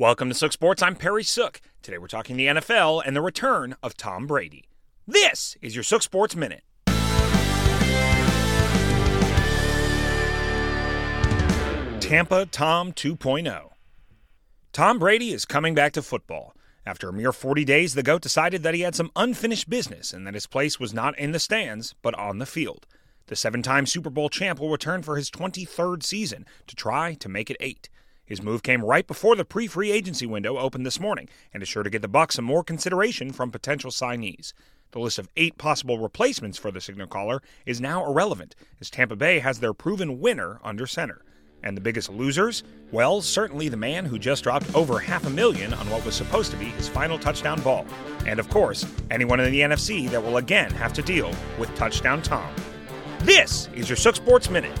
Welcome to Sook Sports. I'm Perry Sook. Today we're talking the NFL and the return of Tom Brady. This is your Sook Sports Minute. Tampa Tom 2.0. Tom Brady is coming back to football. After a mere 40 days, the GOAT decided that he had some unfinished business and that his place was not in the stands, but on the field. The seven time Super Bowl champ will return for his 23rd season to try to make it eight. His move came right before the pre-free agency window opened this morning and is sure to get the Bucs some more consideration from potential signees. The list of eight possible replacements for the signal caller is now irrelevant, as Tampa Bay has their proven winner under center. And the biggest losers? Well, certainly the man who just dropped over half a million on what was supposed to be his final touchdown ball. And of course, anyone in the NFC that will again have to deal with Touchdown Tom. This is your Sook Sports Minute.